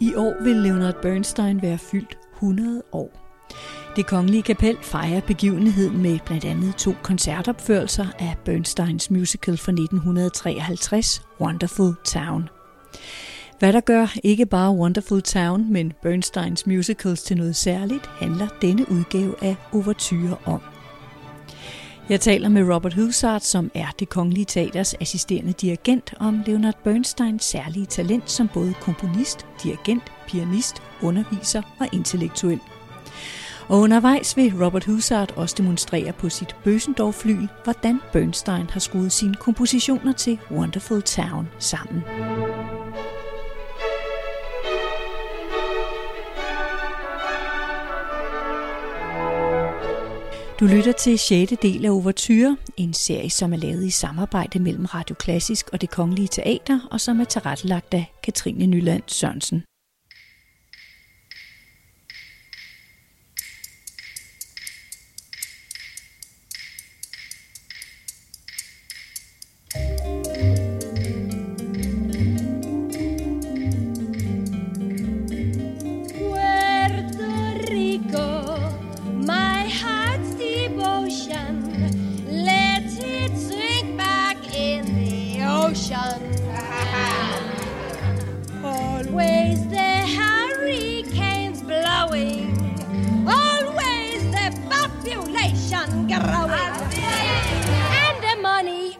I år vil Leonard Bernstein være fyldt 100 år. Det kongelige kapel fejrer begivenheden med blandt andet to koncertopførelser af Bernsteins musical fra 1953, Wonderful Town. Hvad der gør ikke bare Wonderful Town, men Bernsteins musicals til noget særligt, handler denne udgave af Overture om. Jeg taler med Robert Hussard, som er det kongelige teaters assisterende dirigent, om Leonard Bernsteins særlige talent som både komponist, dirigent, pianist, underviser og intellektuel. Og undervejs vil Robert Hussard også demonstrere på sit bøsendorf hvordan Bernstein har skruet sine kompositioner til Wonderful Town sammen. Du lytter til 6. del af Overture, en serie, som er lavet i samarbejde mellem Radio Klassisk og det Kongelige Teater, og som er tilrettelagt af Katrine Nyland Sørensen.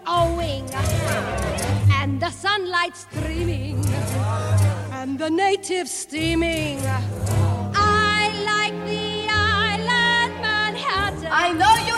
owing, and the sunlight streaming, and the natives steaming. I like the island Manhattan. I know you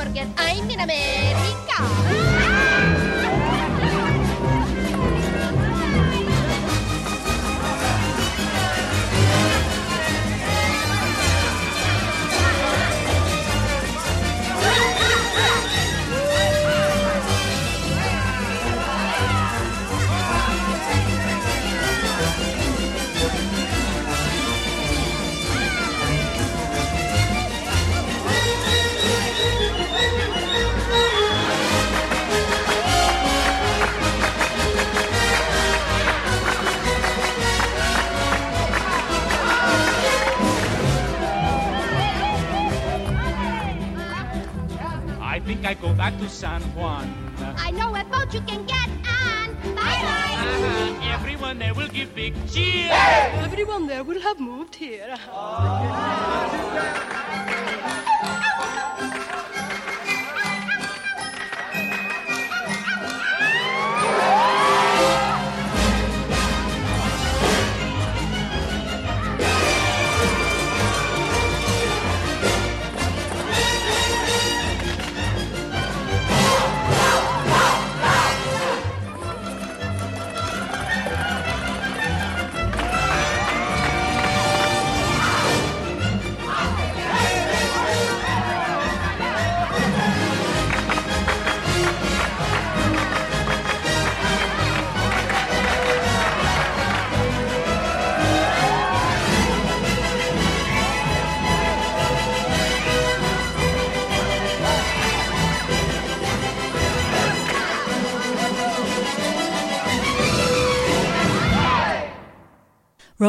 You forget I'm in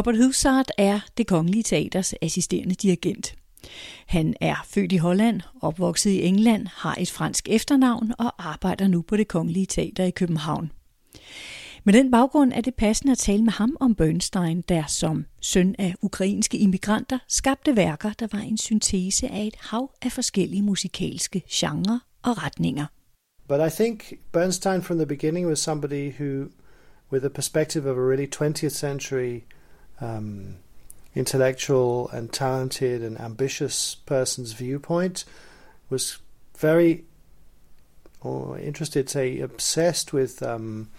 Robert Hussard er det kongelige teaters assisterende dirigent. Han er født i Holland, opvokset i England, har et fransk efternavn og arbejder nu på det kongelige teater i København. Med den baggrund er det passende at tale med ham om Bernstein, der som søn af ukrainske immigranter skabte værker, der var en syntese af et hav af forskellige musikalske genrer og retninger. But I think Bernstein from the beginning was somebody who, with a perspective of a really 20th century um, intellectual and talented and ambitious person's viewpoint, was very or interested, say, obsessed with um,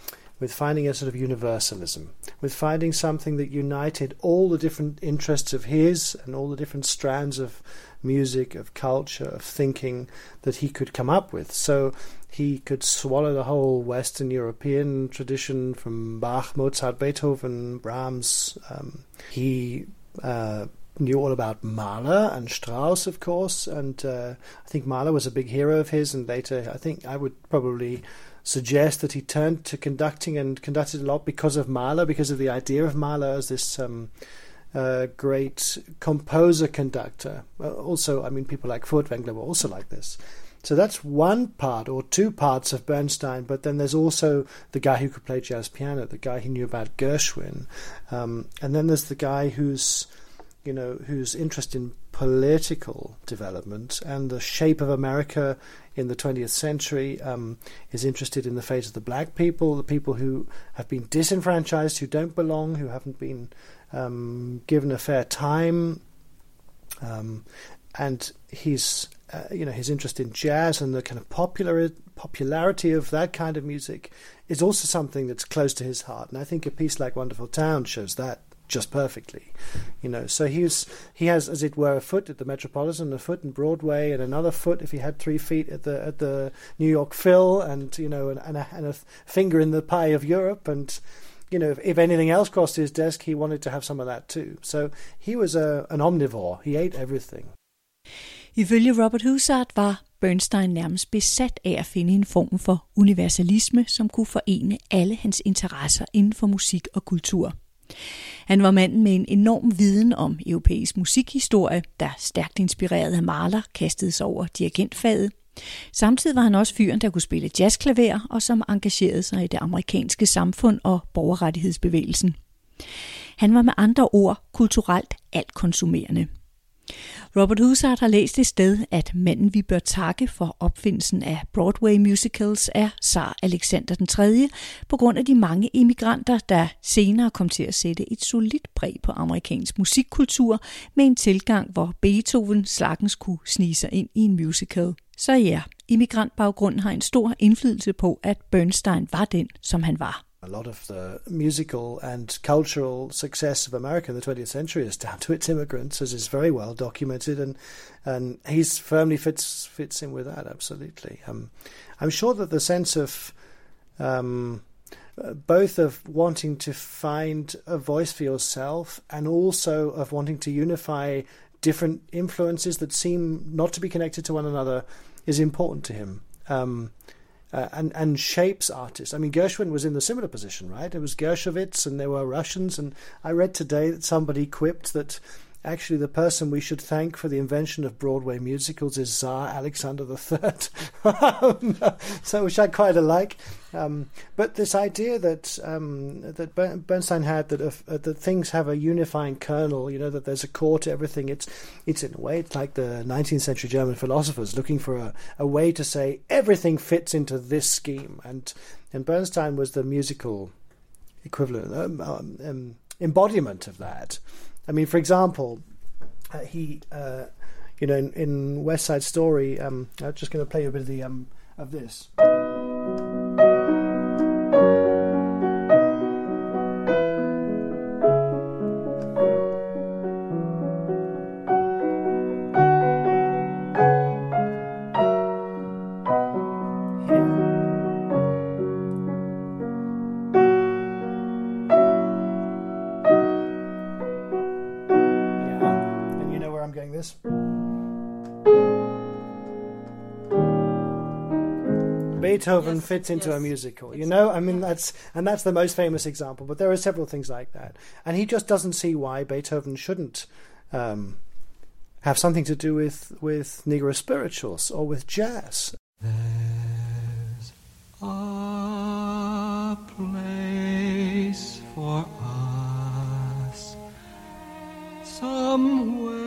with finding a sort of universalism, with finding something that united all the different interests of his and all the different strands of music, of culture, of thinking that he could come up with. So he could swallow the whole Western European tradition from Bach, Mozart, Beethoven, Brahms. Um, he uh, knew all about Mahler and Strauss, of course, and uh, I think Mahler was a big hero of his. And later, I think I would probably suggest that he turned to conducting and conducted a lot because of Mahler, because of the idea of Mahler as this um, uh, great composer conductor. Also, I mean, people like Furtwängler were also like this. So that's one part or two parts of Bernstein, but then there's also the guy who could play jazz piano, the guy who knew about Gershwin, um, and then there's the guy who's you know, whose interest in political development and the shape of America in the 20th century um, is interested in the fate of the black people, the people who have been disenfranchised, who don't belong, who haven't been um, given a fair time. Um, and his, uh, you know, his interest in jazz and the kind of popular popularity of that kind of music is also something that's close to his heart. And I think a piece like Wonderful Town shows that just perfectly, you know. So he's he has, as it were, a foot at the Metropolitan, a foot in Broadway, and another foot if he had three feet at the at the New York Phil, and you know, and, and, a, and a finger in the pie of Europe, and you know, if, if, anything else crossed his desk, he wanted to have some of that too. So he was a, an omnivore. He ate everything. Ifølge Robert Hussard var Bernstein nærmest besat af at finde en form for universalisme, som kunne forene alle hans interesser inden for musik og kultur. Han var manden med en enorm viden om europæisk musikhistorie, der stærkt inspireret af Mahler kastede sig over dirigentfaget. Samtidig var han også fyren, der kunne spille jazzklaver og som engagerede sig i det amerikanske samfund og borgerrettighedsbevægelsen. Han var med andre ord kulturelt alt konsumerende. Robert Hussard har læst et sted, at manden vi bør takke for opfindelsen af Broadway musicals er Tsar Alexander den 3., på grund af de mange immigranter, der senere kom til at sætte et solidt præg på amerikansk musikkultur med en tilgang, hvor Beethoven slagens kunne snige sig ind i en musical. Så ja, immigrantbaggrunden har en stor indflydelse på, at Bernstein var den, som han var. A lot of the musical and cultural success of America in the 20th century is down to its immigrants, as is very well documented, and and he's firmly fits fits in with that absolutely. Um, I'm sure that the sense of um, both of wanting to find a voice for yourself and also of wanting to unify different influences that seem not to be connected to one another is important to him. Um, uh, and and shapes artists. I mean, Gershwin was in the similar position, right? It was Gershowitz, and there were Russians. And I read today that somebody quipped that actually the person we should thank for the invention of Broadway musicals is Tsar Alexander III, so which I quite like. Um, but this idea that um, that Bernstein had that uh, that things have a unifying kernel, you know, that there's a core to everything. It's it's in a way it's like the 19th century German philosophers looking for a, a way to say everything fits into this scheme, and and Bernstein was the musical equivalent um, um, um embodiment of that. I mean, for example, uh, he, uh, you know, in, in, West Side Story, um, I'm just going to play a bit of the um, of this. Beethoven yes, fits into yes. a musical. You know, I mean that's and that's the most famous example. But there are several things like that, and he just doesn't see why Beethoven shouldn't um, have something to do with with Negro spirituals or with jazz. There's a place for us somewhere,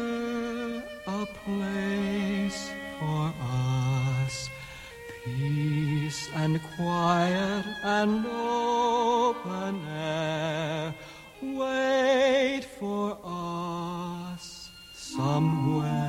peace and quiet and open air wait for us somewhere.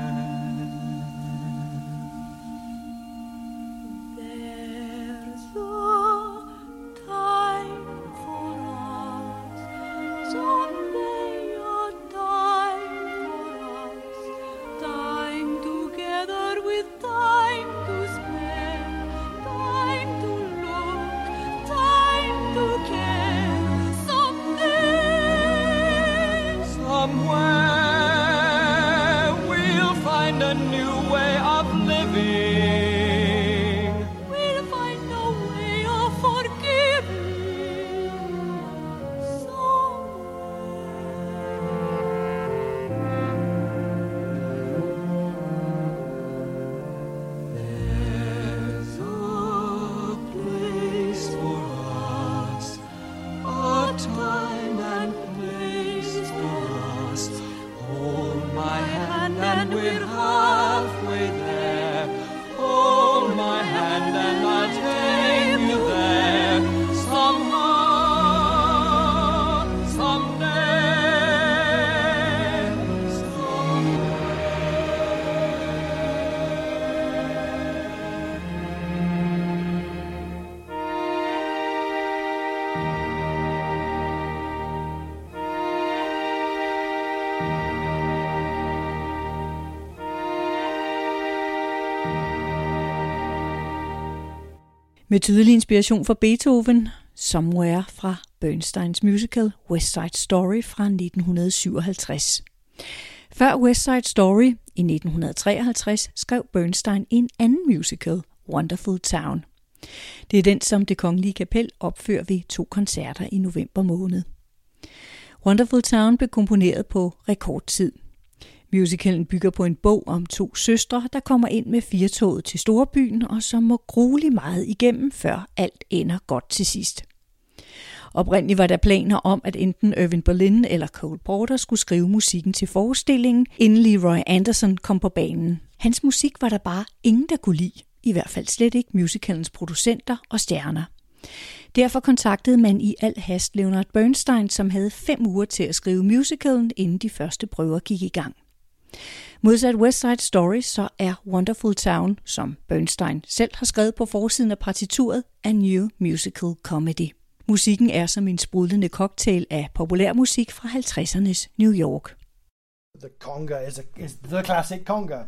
Med tydelig inspiration fra Beethoven, Somewhere fra Bernsteins musical West Side Story fra 1957. Før West Side Story i 1953 skrev Bernstein en anden musical, Wonderful Town. Det er den, som det kongelige kapel opfører ved to koncerter i november måned. Wonderful Town blev komponeret på rekordtid – Musicalen bygger på en bog om to søstre, der kommer ind med firtoget til storbyen, og som må grueligt meget igennem, før alt ender godt til sidst. Oprindeligt var der planer om, at enten Irving Berlin eller Cole Porter skulle skrive musikken til forestillingen, inden Leroy Anderson kom på banen. Hans musik var der bare ingen, der kunne lide, i hvert fald slet ikke musicalens producenter og stjerner. Derfor kontaktede man i al hast Leonard Bernstein, som havde fem uger til at skrive musicalen, inden de første prøver gik i gang. Modsat West Side Story, så er Wonderful Town, som Bernstein selv har skrevet på forsiden af partituret, a new musical comedy. Musikken er som en sprudlende cocktail af populærmusik fra 50'ernes New York. The conga is, a, is the classic conga.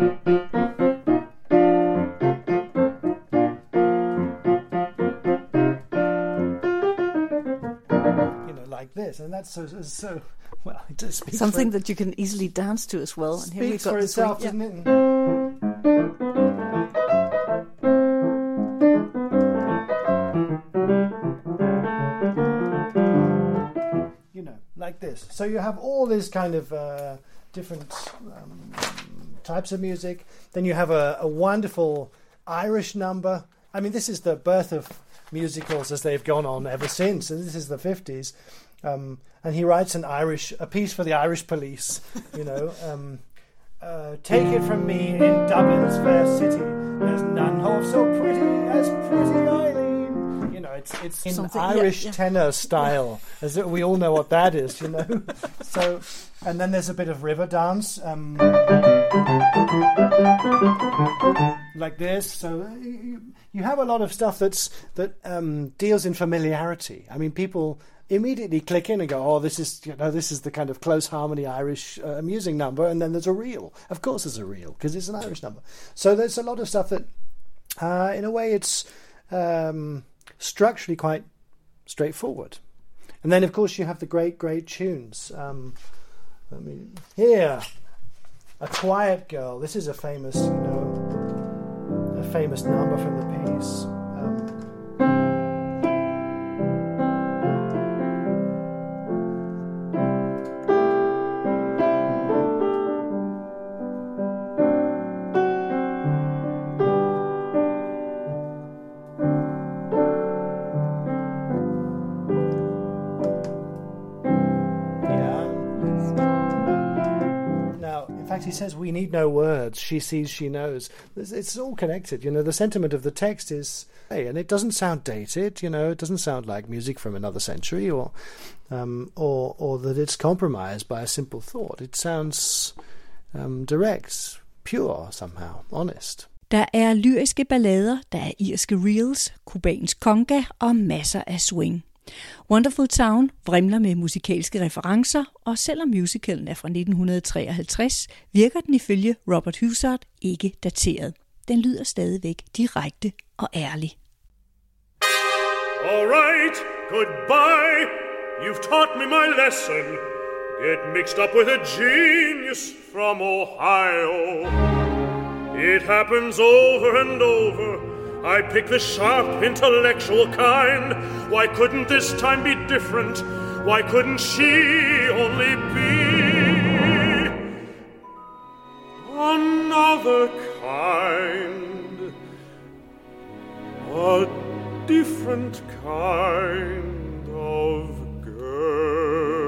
This, and that's so so well. It does speak something that you can easily dance to as well. And here we've got for itself, doesn't it? You know, like this. So you have all this kind of uh, different um, types of music. Then you have a, a wonderful Irish number. I mean, this is the birth of musicals as they've gone on ever since, and this is the fifties. Um, and he writes an Irish a piece for the Irish police. You know, um, uh, take it from me in Dublin's fair city. There's none half so pretty as pretty Eileen. You know, it's it's in Something- Irish yeah. tenor style, as it- we all know what that is. You know, so and then there's a bit of river dance. Um, like this. So uh, you, you have a lot of stuff that's that um, deals in familiarity. I mean, people immediately click in and go, "Oh, this is you know this is the kind of close harmony Irish uh, amusing number," and then there's a reel. Of course, there's a reel because it's an Irish number. So there's a lot of stuff that, uh, in a way, it's um, structurally quite straightforward. And then, of course, you have the great, great tunes. Um, let me here. A Quiet Girl. This is a famous, you know, a famous number from the piece. Need no words. She sees, she knows. It's, it's all connected. You know, the sentiment of the text is, hey, and it doesn't sound dated, you know, it doesn't sound like music from another century or, um, or, or that it's compromised by a simple thought. It sounds um, direct, pure somehow, honest. Der er lyriske ballader, der er irske reels, kubansk conga og masser af swing. Wonderful Town vrimler med musikalske referencer, og selvom musicalen er fra 1953, virker den ifølge Robert Hussard ikke dateret. Den lyder stadigvæk direkte og ærlig. All right, goodbye. You've taught me my lesson. Get mixed up with a genius from Ohio. It happens over and over. I pick the sharp, intellectual kind. Why couldn't this time be different? Why couldn't she only be another kind? A different kind of girl.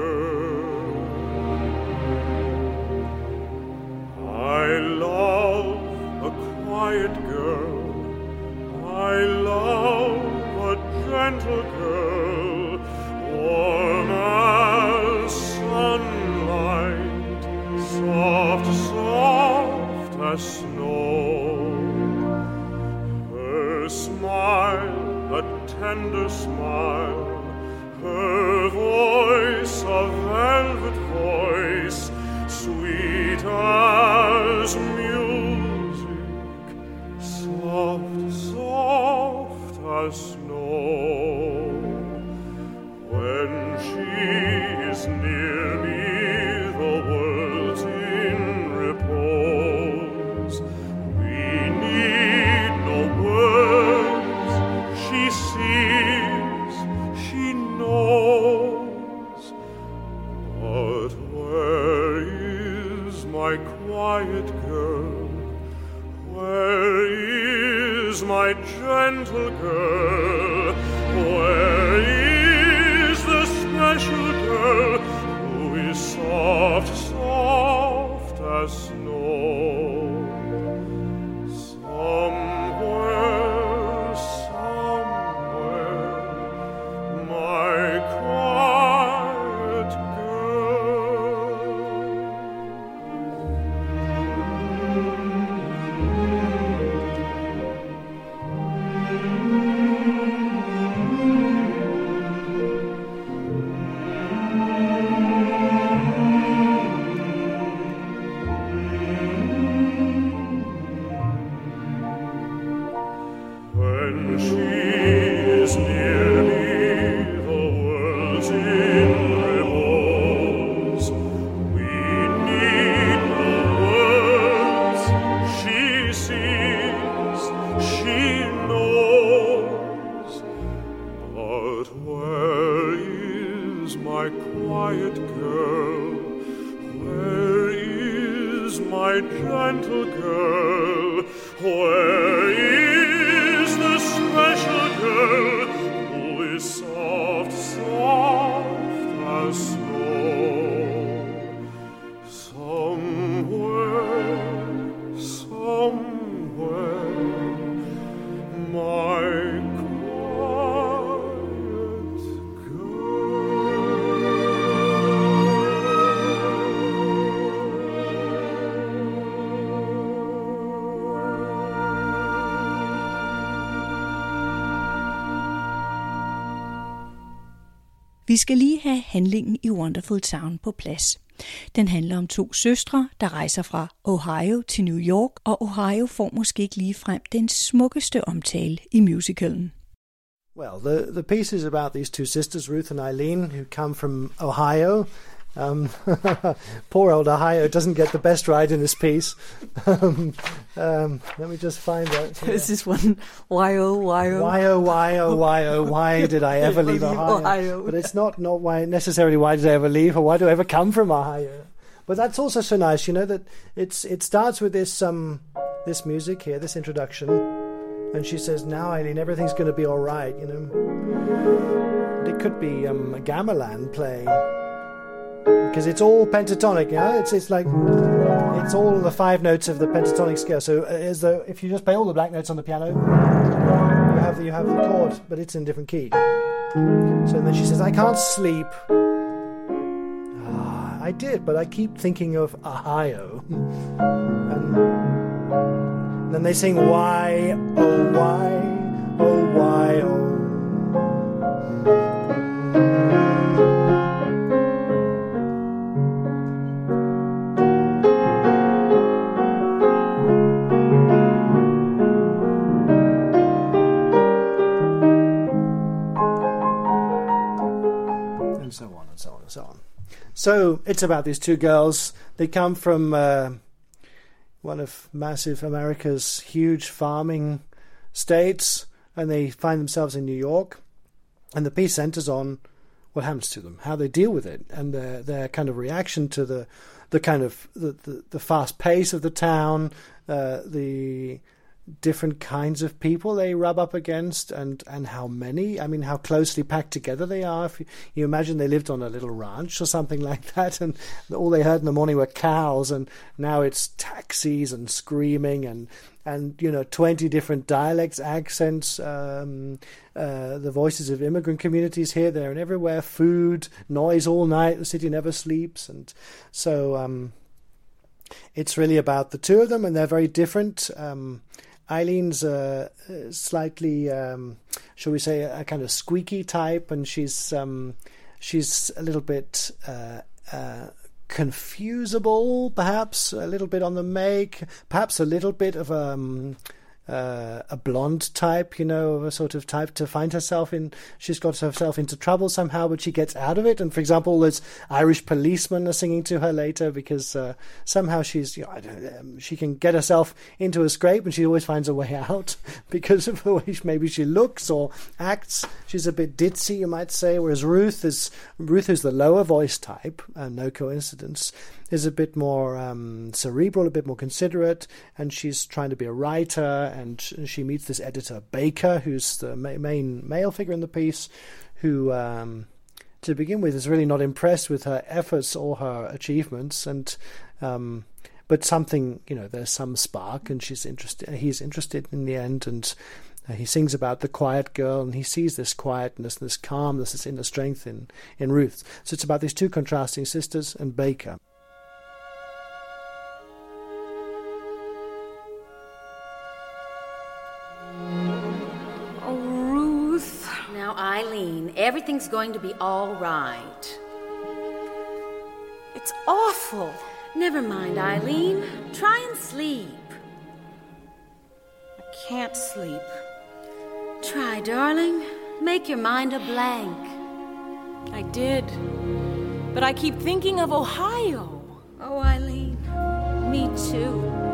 Vi skal lige have handlingen i Wonderful Town på plads. Den handler om to søstre, der rejser fra Ohio til New York, og Ohio får måske ikke lige frem den smukkeste omtale i musicalen. Well, the the piece is about these two sisters, Ruth and Eileen, who come from Ohio. Um, poor old Ohio doesn't get the best ride in this piece. um, um, let me just find out. here. This one why oh why oh. Why oh why oh why oh why did I ever leave Ohio? Ohio. But it's not not why necessarily why did I ever leave or why do I ever come from Ohio? But that's also so nice, you know that it's it starts with this um this music here, this introduction, and she says, "Now Eileen, everything's going to be all right," you know. And it could be um, a gamelan playing because it's all pentatonic, you know. It's it's like it's all the five notes of the pentatonic scale. So uh, as though if you just play all the black notes on the piano, you have the, you have the chord, but it's in a different key. So then she says, "I can't sleep." Ah, I did, but I keep thinking of Ohio, and then they sing, "Why, oh why, So it's about these two girls. They come from uh, one of massive America's huge farming states, and they find themselves in New York. And the piece centers on what happens to them, how they deal with it, and their their kind of reaction to the the kind of the, the, the fast pace of the town, uh, the different kinds of people they rub up against and and how many. I mean how closely packed together they are. If you, you imagine they lived on a little ranch or something like that and all they heard in the morning were cows and now it's taxis and screaming and and you know 20 different dialects accents um, uh, the voices of immigrant communities here there and everywhere. Food noise all night. The city never sleeps. And so um, it's really about the two of them, and they're very different. Um, Eileen's uh, slightly, um, shall we say, a kind of squeaky type, and she's um, she's a little bit uh, uh, confusable, perhaps a little bit on the make, perhaps a little bit of um, uh, a blonde type, you know, a sort of type to find herself in. She's got herself into trouble somehow, but she gets out of it. And for example, those Irish policemen are singing to her later because uh, somehow she's, you know, um, she can get herself into a scrape, and she always finds a way out because of the way she, maybe she looks or acts. She's a bit ditzy, you might say. Whereas Ruth is Ruth is the lower voice type, uh, no coincidence is a bit more um, cerebral, a bit more considerate, and she's trying to be a writer. And she meets this editor Baker, who's the ma- main male figure in the piece, who, um, to begin with, is really not impressed with her efforts or her achievements, and um, but something, you know, there's some spark, and she's interested. He's interested in the end, and. Uh, he sings about the quiet girl, and he sees this quietness, this calmness, this inner strength in, in Ruth. So it's about these two contrasting sisters and Baker. Everything's going to be all right. It's awful. Never mind, Eileen. Try and sleep. I can't sleep. Try, darling. Make your mind a blank. I did. But I keep thinking of Ohio. Oh, Eileen, me too.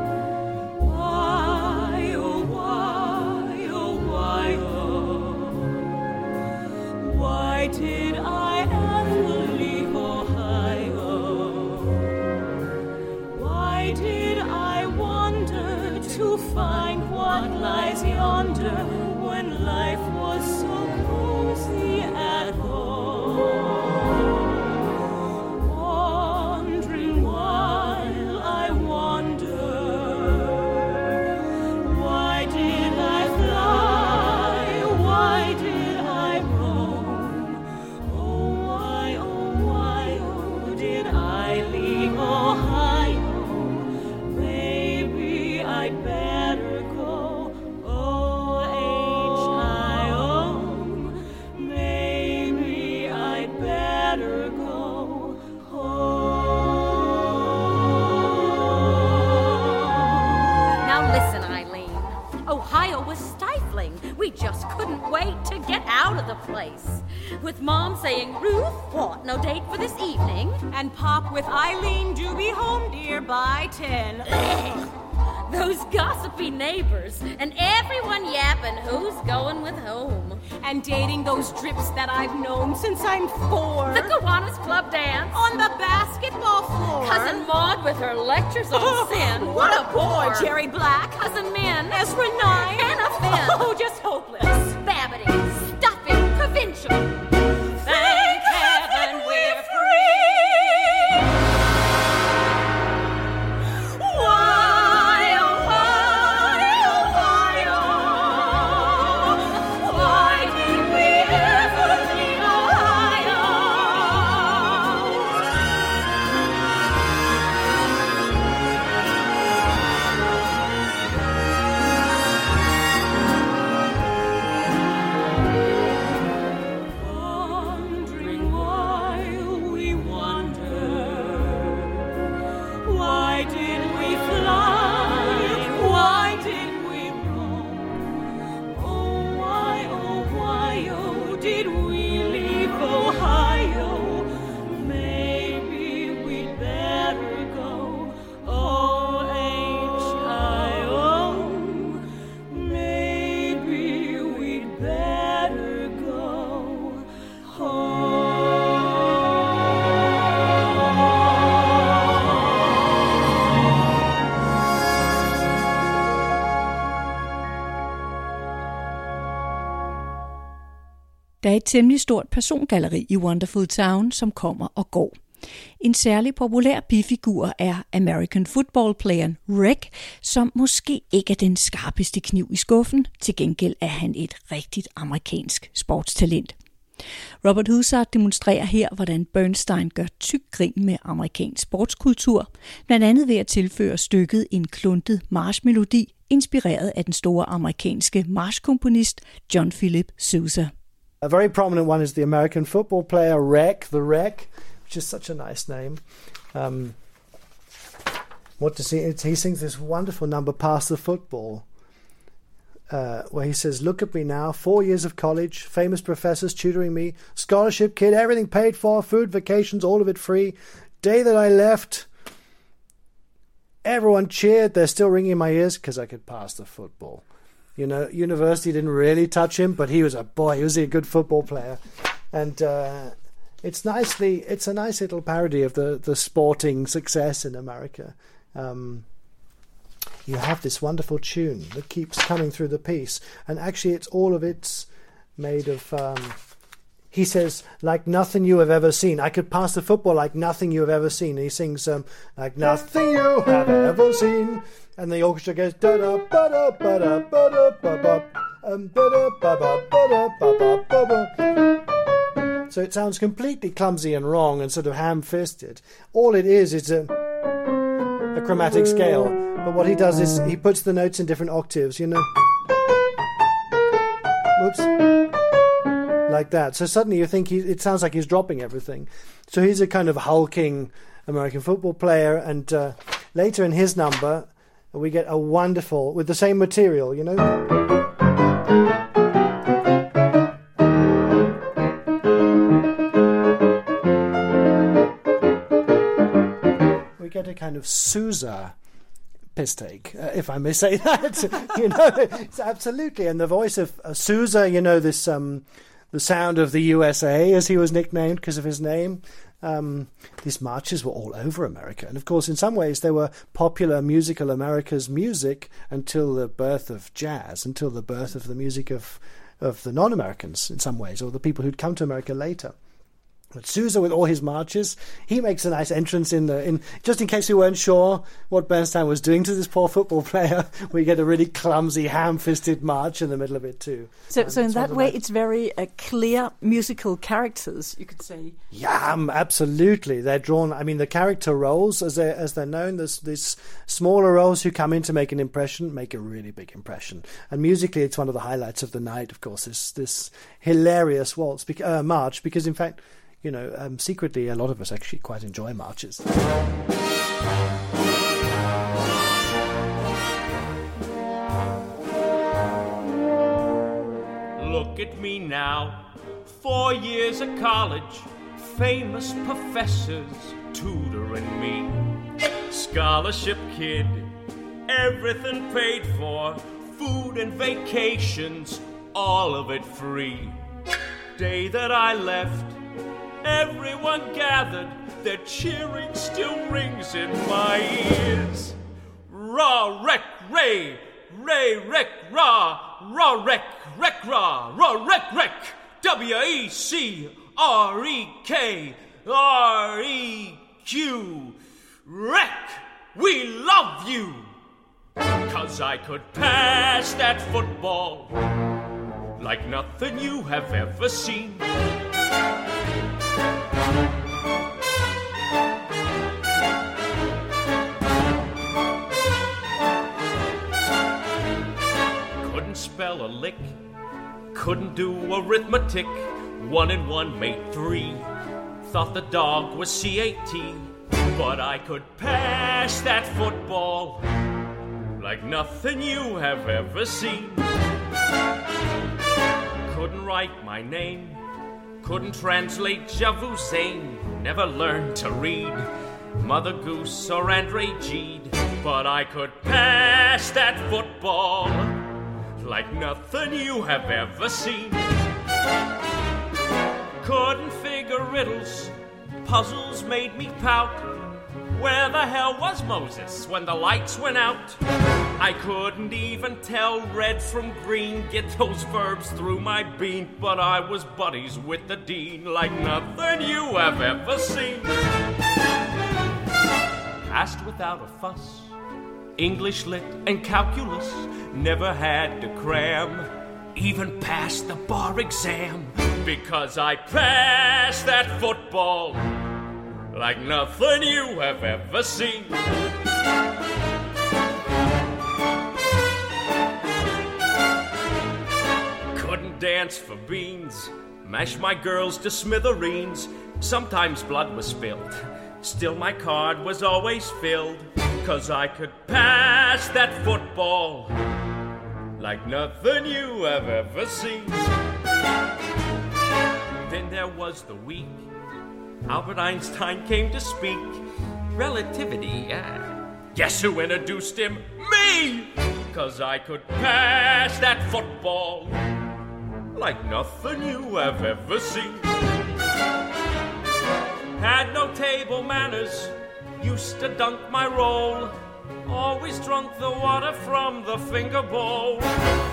Der er et temmelig stort persongalleri i Wonderful Town, som kommer og går. En særlig populær bifigur er American football-playeren Rick, som måske ikke er den skarpeste kniv i skuffen. Til gengæld er han et rigtigt amerikansk sportstalent. Robert Hussard demonstrerer her, hvordan Bernstein gør tyk grin med amerikansk sportskultur, blandt andet ved at tilføre stykket en kluntet marchmelodi, inspireret af den store amerikanske marchkomponist John Philip Sousa. A very prominent one is the American football player Wreck, the Wreck, which is such a nice name. Um, what does he? He sings this wonderful number, "Pass the Football," uh, where he says, "Look at me now, four years of college, famous professors tutoring me, scholarship kid, everything paid for, food, vacations, all of it free. Day that I left." Everyone cheered. They're still ringing in my ears because I could pass the football. You know, university didn't really touch him, but he was a boy. He was a good football player, and uh, it's nicely. It's a nice little parody of the the sporting success in America. Um, you have this wonderful tune that keeps coming through the piece, and actually, it's all of it's made of. Um, he says, like nothing you have ever seen. I could pass the football like nothing you have ever seen. And he sings, um, like nothing you have ever seen. And the orchestra goes, da da ba da ba da ba da ba ba. Um, ba da ba ba ba da ba ba ba ba. So it sounds completely clumsy and wrong and sort of ham fisted. All it is is a, a chromatic scale. But what he does is he puts the notes in different octaves, you know. Whoops like that. So suddenly you think he, it sounds like he's dropping everything. So he's a kind of hulking American football player, and uh, later in his number, we get a wonderful with the same material, you know. We get a kind of Sousa piss take, uh, if I may say that. you know, it's absolutely, and the voice of uh, Sousa, you know, this um, the sound of the USA, as he was nicknamed because of his name. Um, these marches were all over America, and of course, in some ways, they were popular musical America's music until the birth of jazz, until the birth of the music of of the non-Americans, in some ways, or the people who'd come to America later. But Sousa, with all his marches, he makes a nice entrance in the in. Just in case we weren't sure what Bernstein was doing to this poor football player, we get a really clumsy, ham-fisted march in the middle of it too. So, And so in that way, it's very uh, clear musical characters, you could say. Yeah, um, absolutely. They're drawn. I mean, the character roles, as they as they're known, there's these smaller roles who come in to make an impression, make a really big impression. And musically, it's one of the highlights of the night. Of course, this this hilarious waltz, uh, march, because in fact, you know, um, secretly, a lot of us actually quite enjoy marches. Look at me now, Four years at college, famous professors tutoring me. Scholarship kid, everything paid for, food and vacations, all of it free. Day that I left, everyone gathered, their cheering still rings in my ears. Raw, wreck, ray, ray, wreck, raw, raw, wreck, wreck, raw, raw, wreck, wreck, W E C R E K R E Q, wreck, we love you. Cause I could pass that football like nothing you have ever seen. Spell a lick, couldn't do arithmetic. One and one made three. Thought the dog was CAT, but I could pass that football like nothing you have ever seen. Couldn't write my name, couldn't translate Je vous aime, never learned to read Mother Goose or Andre Gide, but I could pass that football like nothing you have ever seen. Couldn't figure riddles, puzzles made me pout. Where the hell was Moses when the lights went out? I couldn't even tell red from green, get those verbs through my bean, but I was buddies with the dean like nothing you have ever seen. Passed without a fuss, English lit and calculus, never had to cram, even passed the bar exam, because I passed that football like nothing you have ever seen. Couldn't dance for beans, mash my girls to smithereens. Sometimes blood was spilled, still my card was always filled. Cause I could pass that football like nothing you have ever seen. Then there was the week Albert Einstein came to speak. Relativity, uh, guess who introduced him? Me! Cause I could pass that football like nothing you have ever seen. Had no table manners, used to dunk my roll. Always drunk the water from the finger bowl.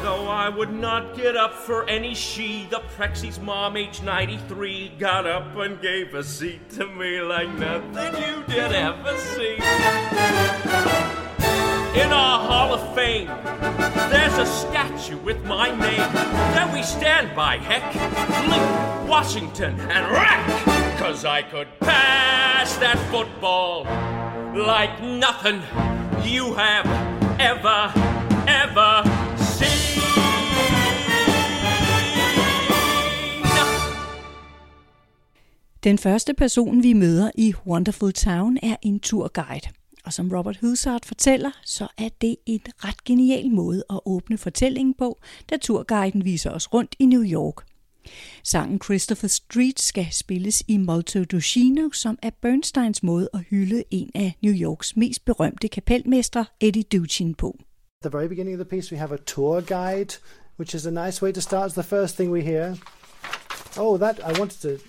Though I would not get up for any she, the Prexy's mom, age 93, got up and gave a seat to me like nothing you did ever see. In our Hall of Fame, there's a statue with my name that we stand by, heck. Lincoln, Washington, and Wreck, cause I could pass that football like nothing you have ever, ever seen. Den første person, vi møder i Wonderful Town, er en turguide. Og som Robert Hussard fortæller, så er det en ret genial måde at åbne fortællingen på, da turguiden viser os rundt i New York. Sangen Christopher Street skal spilles i Molto Ducino, som er Bernsteins måde at hylde en af New Yorks mest berømte kapelmestre, Eddie Duchin, på. At the very beginning of the piece, we have a tour guide, which is a nice way to start. It's the first thing we hear. Oh, that I wanted to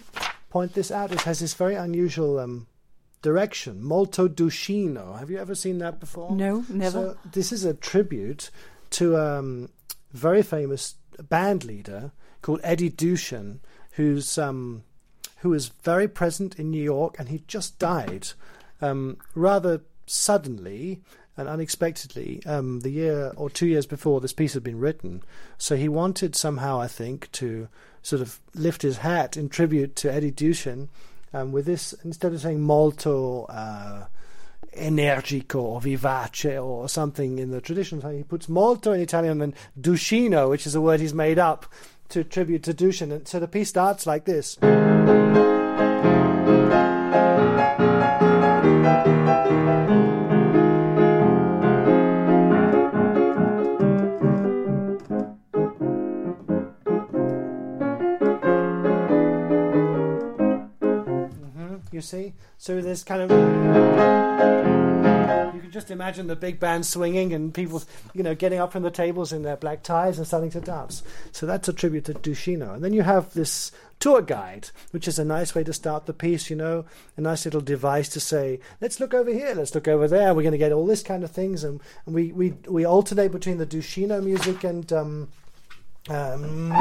point this out. It has this very unusual um, direction, molto ducino. Have you ever seen that before? No, never. So this is a tribute to a um, very famous band leader called Eddie Duchin, who's um, who was very present in New York, and he just died um, rather suddenly and unexpectedly um, the year or two years before this piece had been written. So he wanted somehow, I think, to sort of lift his hat in tribute to Eddie Duchin um, with this instead of saying molto. Uh, energico or vivace or something in the tradition. He puts molto in Italian and ducino, which is a word he's made up to tribute to Duchin. And so the piece starts like this. So there's kind of. You can just imagine the big band swinging and people, you know, getting up from the tables in their black ties and starting to dance. So that's a tribute to Dushino. And then you have this tour guide, which is a nice way to start the piece, you know, a nice little device to say, let's look over here, let's look over there. We're going to get all this kind of things. And, and we, we, we alternate between the Dushino music and. Um, um,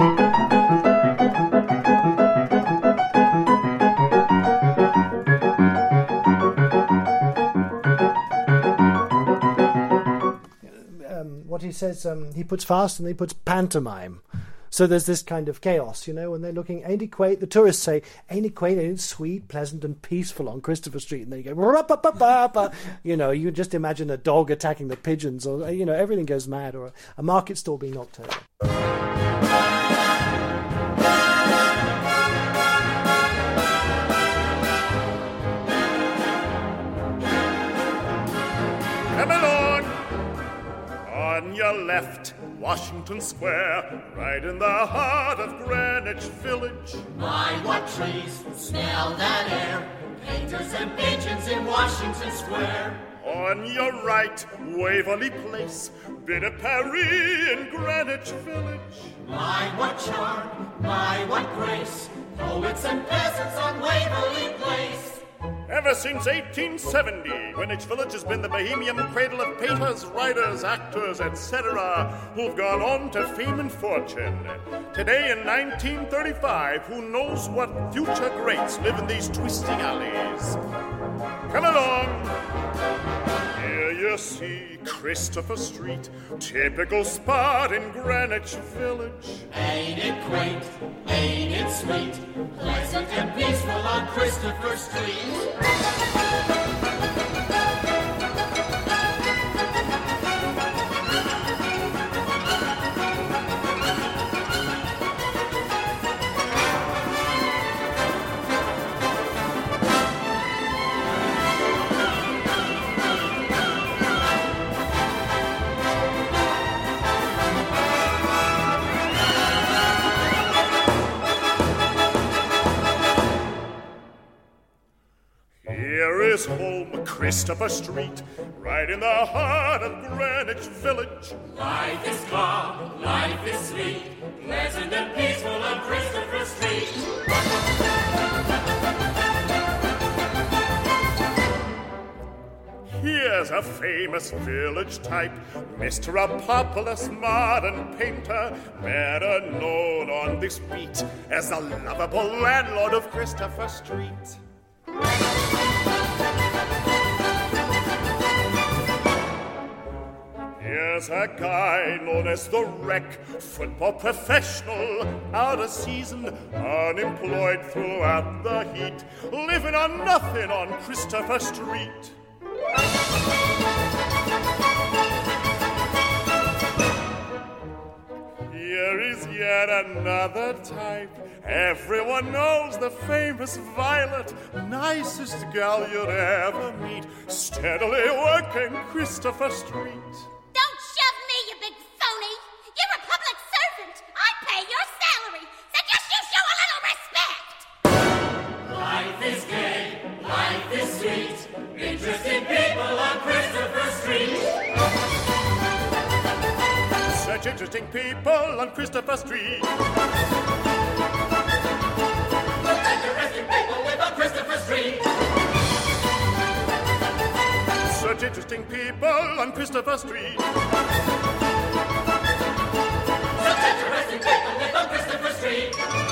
he says, um, he puts fast and he puts pantomime. So there's this kind of chaos, you know, and they're looking, ain't it quaint? The tourists say, ain't it quaint, ain't it sweet, pleasant, and peaceful on Christopher Street? And then you go, you know, you just imagine a dog attacking the pigeons, or, you know, everything goes mad, or a, a market stall being knocked over. On your left, Washington Square, right in the heart of Greenwich Village. My, what trees smell that air. Painters and pigeons in Washington Square. On your right, Waverly Place, bit of Paris in Greenwich Village. My, what charm, my, what grace. Poets and peasants on Waverly Place. Ever since 1870, Greenwich Village has been the bohemian cradle of painters, writers, actors, etc., who've gone on to fame and fortune. Today in 1935, who knows what future greats live in these twisting alleys? Come along! Christopher Street, typical spot in Greenwich Village. Ain't it quaint? Ain't it sweet? Pleasant and peaceful on Christopher Street. Here is home, Christopher Street, right in the heart of Greenwich Village. Life is calm, life is sweet, pleasant and peaceful on Christopher Street. Here's a famous village type, Mr. Appopolous, modern painter, better known on this beat as the lovable landlord of Christopher Street. Here's a guy known as the Wreck, football professional, out of season, unemployed throughout the heat, living on nothing on Christopher Street. Here is yet another type. Everyone knows the famous Violet, nicest gal you'd ever meet, steadily working Christopher Street. Such interesting people on Christopher Street. Such Interesting people live on Christopher Street. Such interesting people on Christopher Street. Such interesting people live on Christopher Street.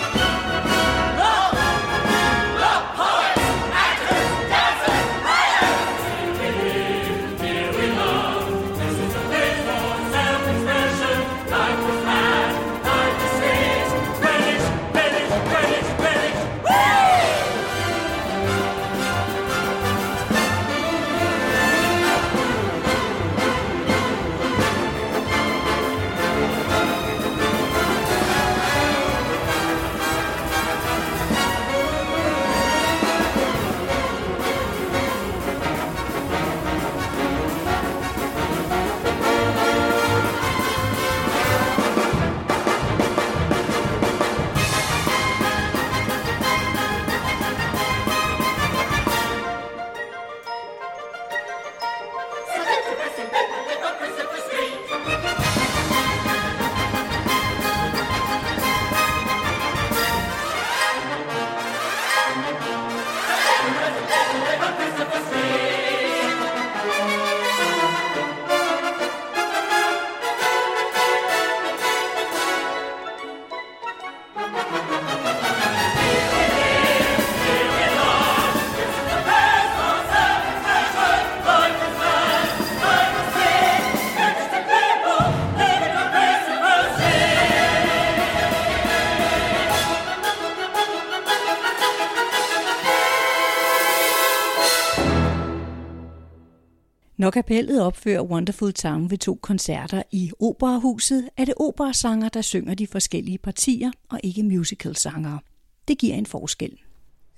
Når kapellet opfører Wonderful Town ved to koncerter i Operahuset, er det operasanger, der synger de forskellige partier, og ikke musicalsangere. Det giver en forskel.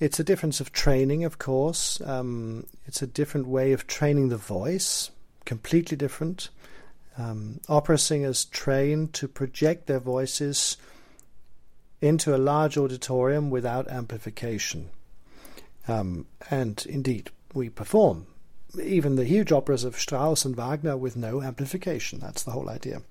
It's a difference of training, of course. Um, it's a different way of training the voice, completely different. Um, opera singers train to project their voices into a large auditorium without amplification. Um, and indeed, we perform even the huge operas of Strauss and Wagner with no amplification. That's the whole idea.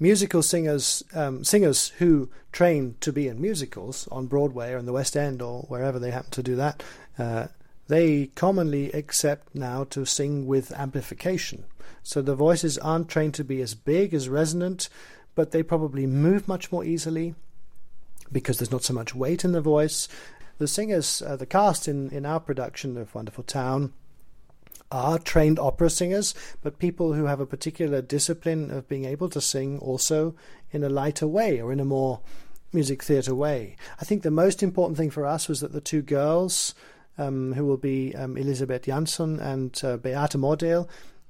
Musical singers, um, singers who train to be in musicals on Broadway or in the West End or wherever they happen to do that, uh, they commonly accept now to sing with amplification. So the voices aren't trained to be as big, as resonant, but they probably move much more easily because there's not so much weight in the voice. The singers, uh, the cast in, in our production of Wonderful Town, are trained opera singers, but people who have a particular discipline of being able to sing also in a lighter way or in a more music theatre way. I think the most important thing for us was that the two girls, um, who will be um, Elisabeth Jansson and uh, Beate Mordal,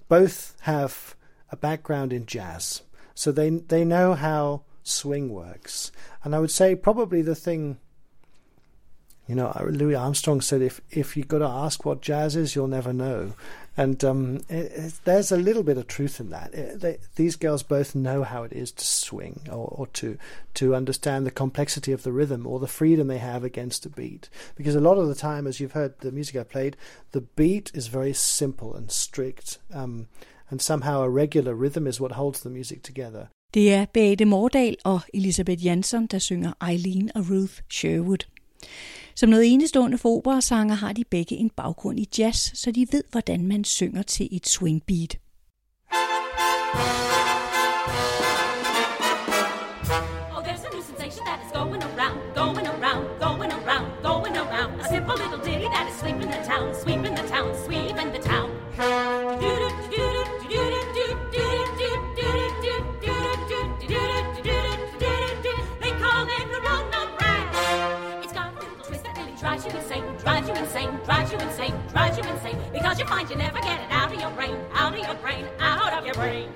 both have a background in jazz. So they they know how swing works. And I would say probably the thing you know, Louis Armstrong said, "If if you got to ask what jazz is, you'll never know." And um, it, it, there's a little bit of truth in that. It, they, these girls both know how it is to swing, or, or to to understand the complexity of the rhythm, or the freedom they have against a beat. Because a lot of the time, as you've heard the music I played, the beat is very simple and strict, um, and somehow a regular rhythm is what holds the music together. Det er Beate Mordal og Elisabeth Jansson, der synger Eileen og Ruth Sherwood. Som noget enestående for operasanger har de begge en baggrund i jazz, så de ved, hvordan man synger til et swingbeat. beat. Drives you insane, drives you insane. Because you find you never get it out of your brain, out of your brain, out of your brain.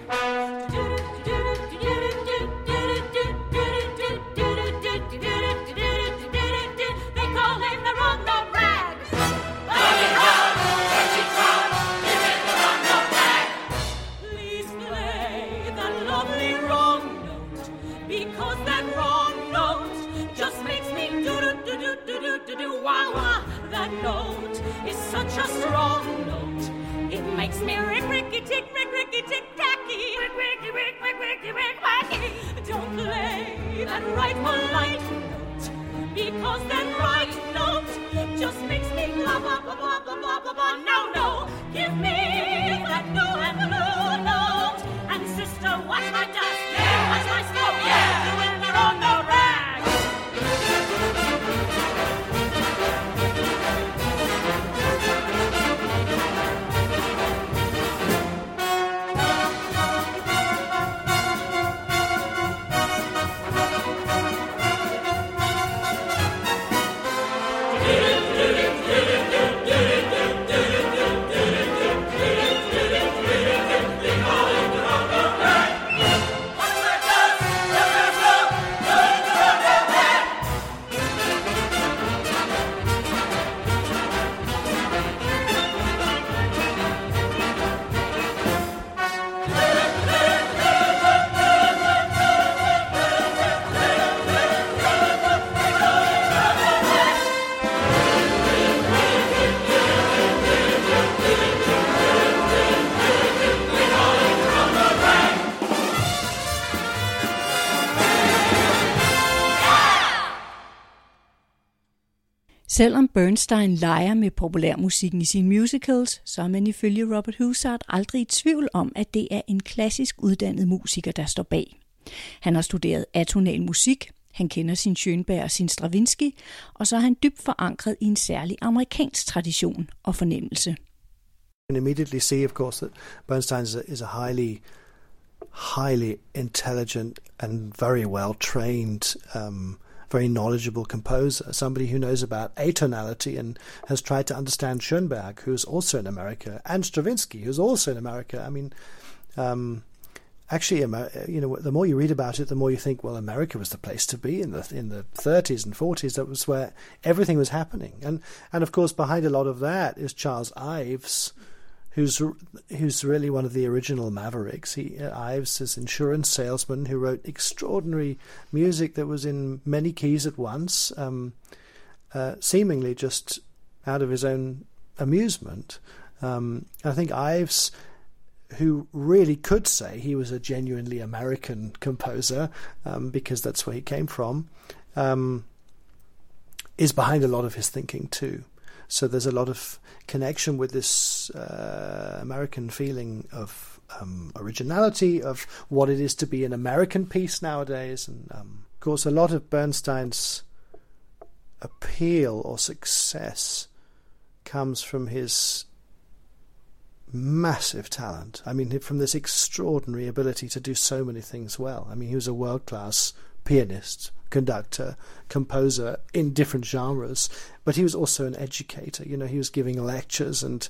Selvom Bernstein leger med populærmusikken i sine musicals, så er man ifølge Robert Hussard aldrig i tvivl om, at det er en klassisk uddannet musiker, der står bag. Han har studeret atonal musik, han kender sin Schönberg og sin Stravinsky, og så er han dybt forankret i en særlig amerikansk tradition og fornemmelse. You can immediately see, of course, that Bernstein is a, is a highly, highly intelligent and very well trained um, very knowledgeable composer, somebody who knows about atonality and has tried to understand Schoenberg, who's also in America, and Stravinsky, who's also in America. I mean, um, actually, you know, the more you read about it, the more you think, well, America was the place to be in the in the 30s and 40s. That was where everything was happening, and and of course, behind a lot of that is Charles Ives who's who's really one of the original Mavericks. He Ives is insurance salesman who wrote extraordinary music that was in many keys at once, um, uh, seemingly just out of his own amusement. Um, I think Ives, who really could say he was a genuinely American composer um, because that's where he came from, um, is behind a lot of his thinking too. So there's a lot of connection with this uh, American feeling of um, originality, of what it is to be an American piece nowadays. And um, of course, a lot of Bernstein's appeal or success comes from his massive talent. I mean, from this extraordinary ability to do so many things well. I mean, he was a world class pianist, conductor, composer in different genres, but he was also an educator. You know, he was giving lectures and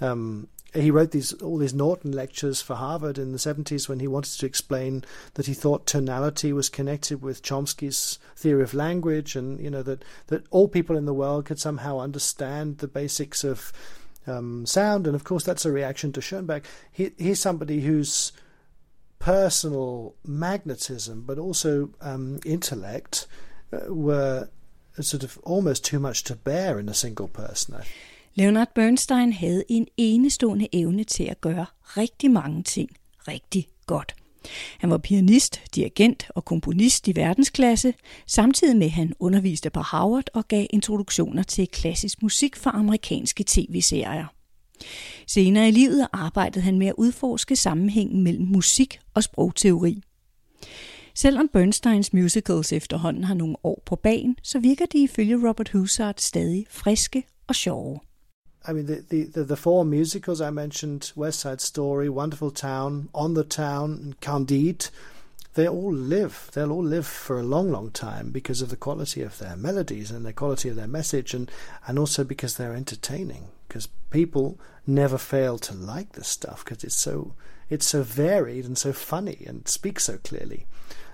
um, he wrote these all these Norton lectures for Harvard in the 70s when he wanted to explain that he thought tonality was connected with Chomsky's theory of language and you know that that all people in the world could somehow understand the basics of um, sound and of course that's a reaction to Schoenberg he, he's somebody who's personal magnetism, but also um, intellect, uh, were sort of almost too much to bear in a single person. Leonard Bernstein havde en enestående evne til at gøre rigtig mange ting rigtig godt. Han var pianist, dirigent og komponist i verdensklasse, samtidig med at han underviste på Harvard og gav introduktioner til klassisk musik for amerikanske tv-serier. Senere i livet arbejdede han med at udforske sammenhængen mellem musik og sprogteori. Selvom Bernsteins musicals efterhånden har nogle år på bagen, så virker de ifølge Robert Hussard stadig friske og sjove. I mean, the, the, the, the, four musicals I mentioned, West Side Story, Wonderful Town, On the Town, and Candide, they all live. They'll all live for a long, long time because of the quality of their melodies and the quality of their message, and, and also because they're entertaining. Because people never fail to like this stuff because it's so it's so varied and so funny and speaks so clearly.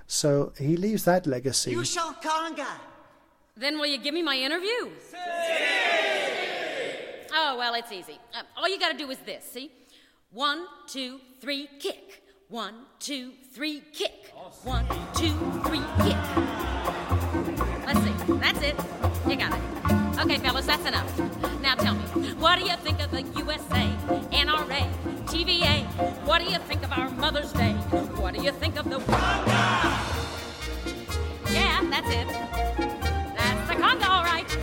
So he leaves that legacy. You shall conga. Then will you give me my interview? Oh, well, it's easy. Uh, all you gotta do is this, see? One, two, three, kick. One, two, three, kick. One, two, three, kick. Let's see. That's it. You got it. Okay, fellas, that's enough. Now tell me, what do you think of the USA, NRA, TVA? What do you think of our Mother's Day? What do you think of the Yeah, that's it. That's the conga, all right.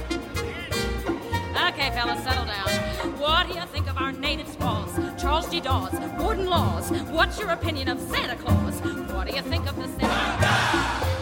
Okay, fellas, settle down. What do you think of our native? Charles G. Dawes, Warden Lawes. What's your opinion of Santa Claus? What do you think of the Santa?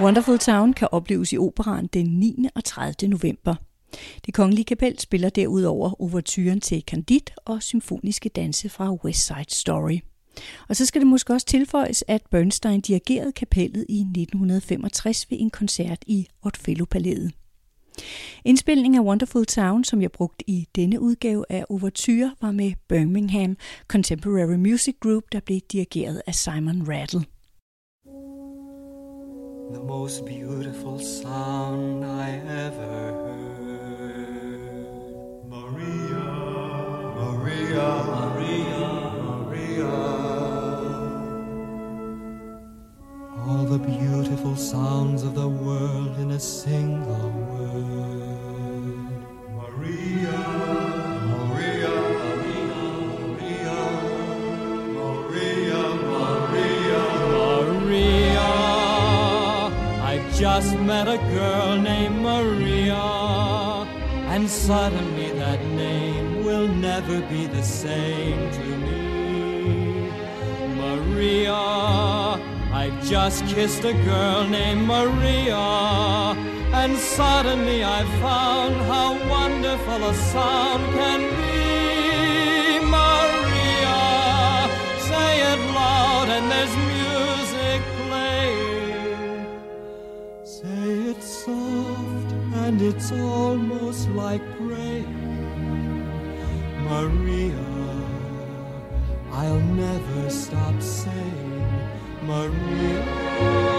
Wonderful Town kan opleves i operan den 9. og 30. november. Det kongelige kapel spiller derudover overturen til Candide og symfoniske danse fra West Side Story. Og så skal det måske også tilføjes, at Bernstein dirigerede kapellet i 1965 ved en koncert i Otfello-palæet. Indspilningen af Wonderful Town, som jeg brugte i denne udgave af Overture, var med Birmingham Contemporary Music Group, der blev dirigeret af Simon Rattle. The most beautiful sound I ever heard. Maria, Maria, Maria, Maria. All the beautiful sounds of the world in a single word. Maria, just met a girl named Maria, and suddenly that name will never be the same to me. Maria, I've just kissed a girl named Maria, and suddenly I found how wonderful a sound can be. Maria, say it loud, and there's soft, and it's almost like praying. Maria, I'll never stop saying. Maria,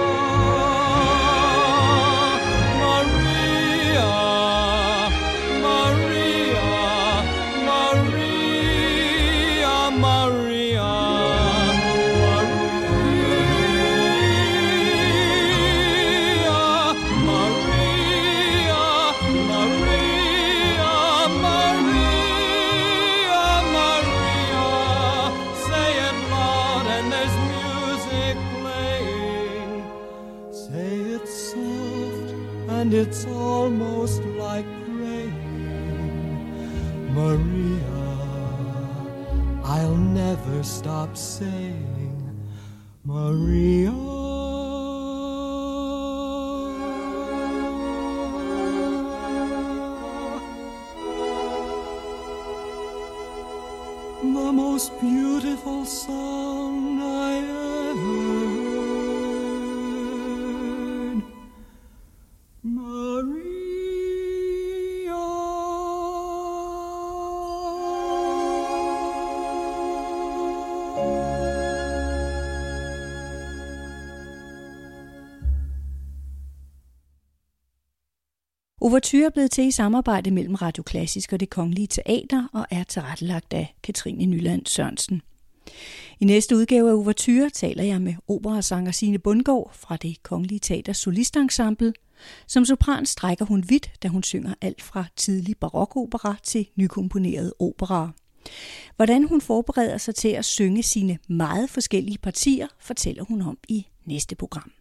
Overture er blevet til i samarbejde mellem Radio Klassisk og det Kongelige Teater og er tilrettelagt af Katrine Nyland Sørensen. I næste udgave af Overture taler jeg med operasanger Signe Bundgaard fra det Kongelige Teaters Solistensemble. Som sopran strækker hun vidt, da hun synger alt fra tidlig barokopera til nykomponerede opera. Hvordan hun forbereder sig til at synge sine meget forskellige partier, fortæller hun om i næste program.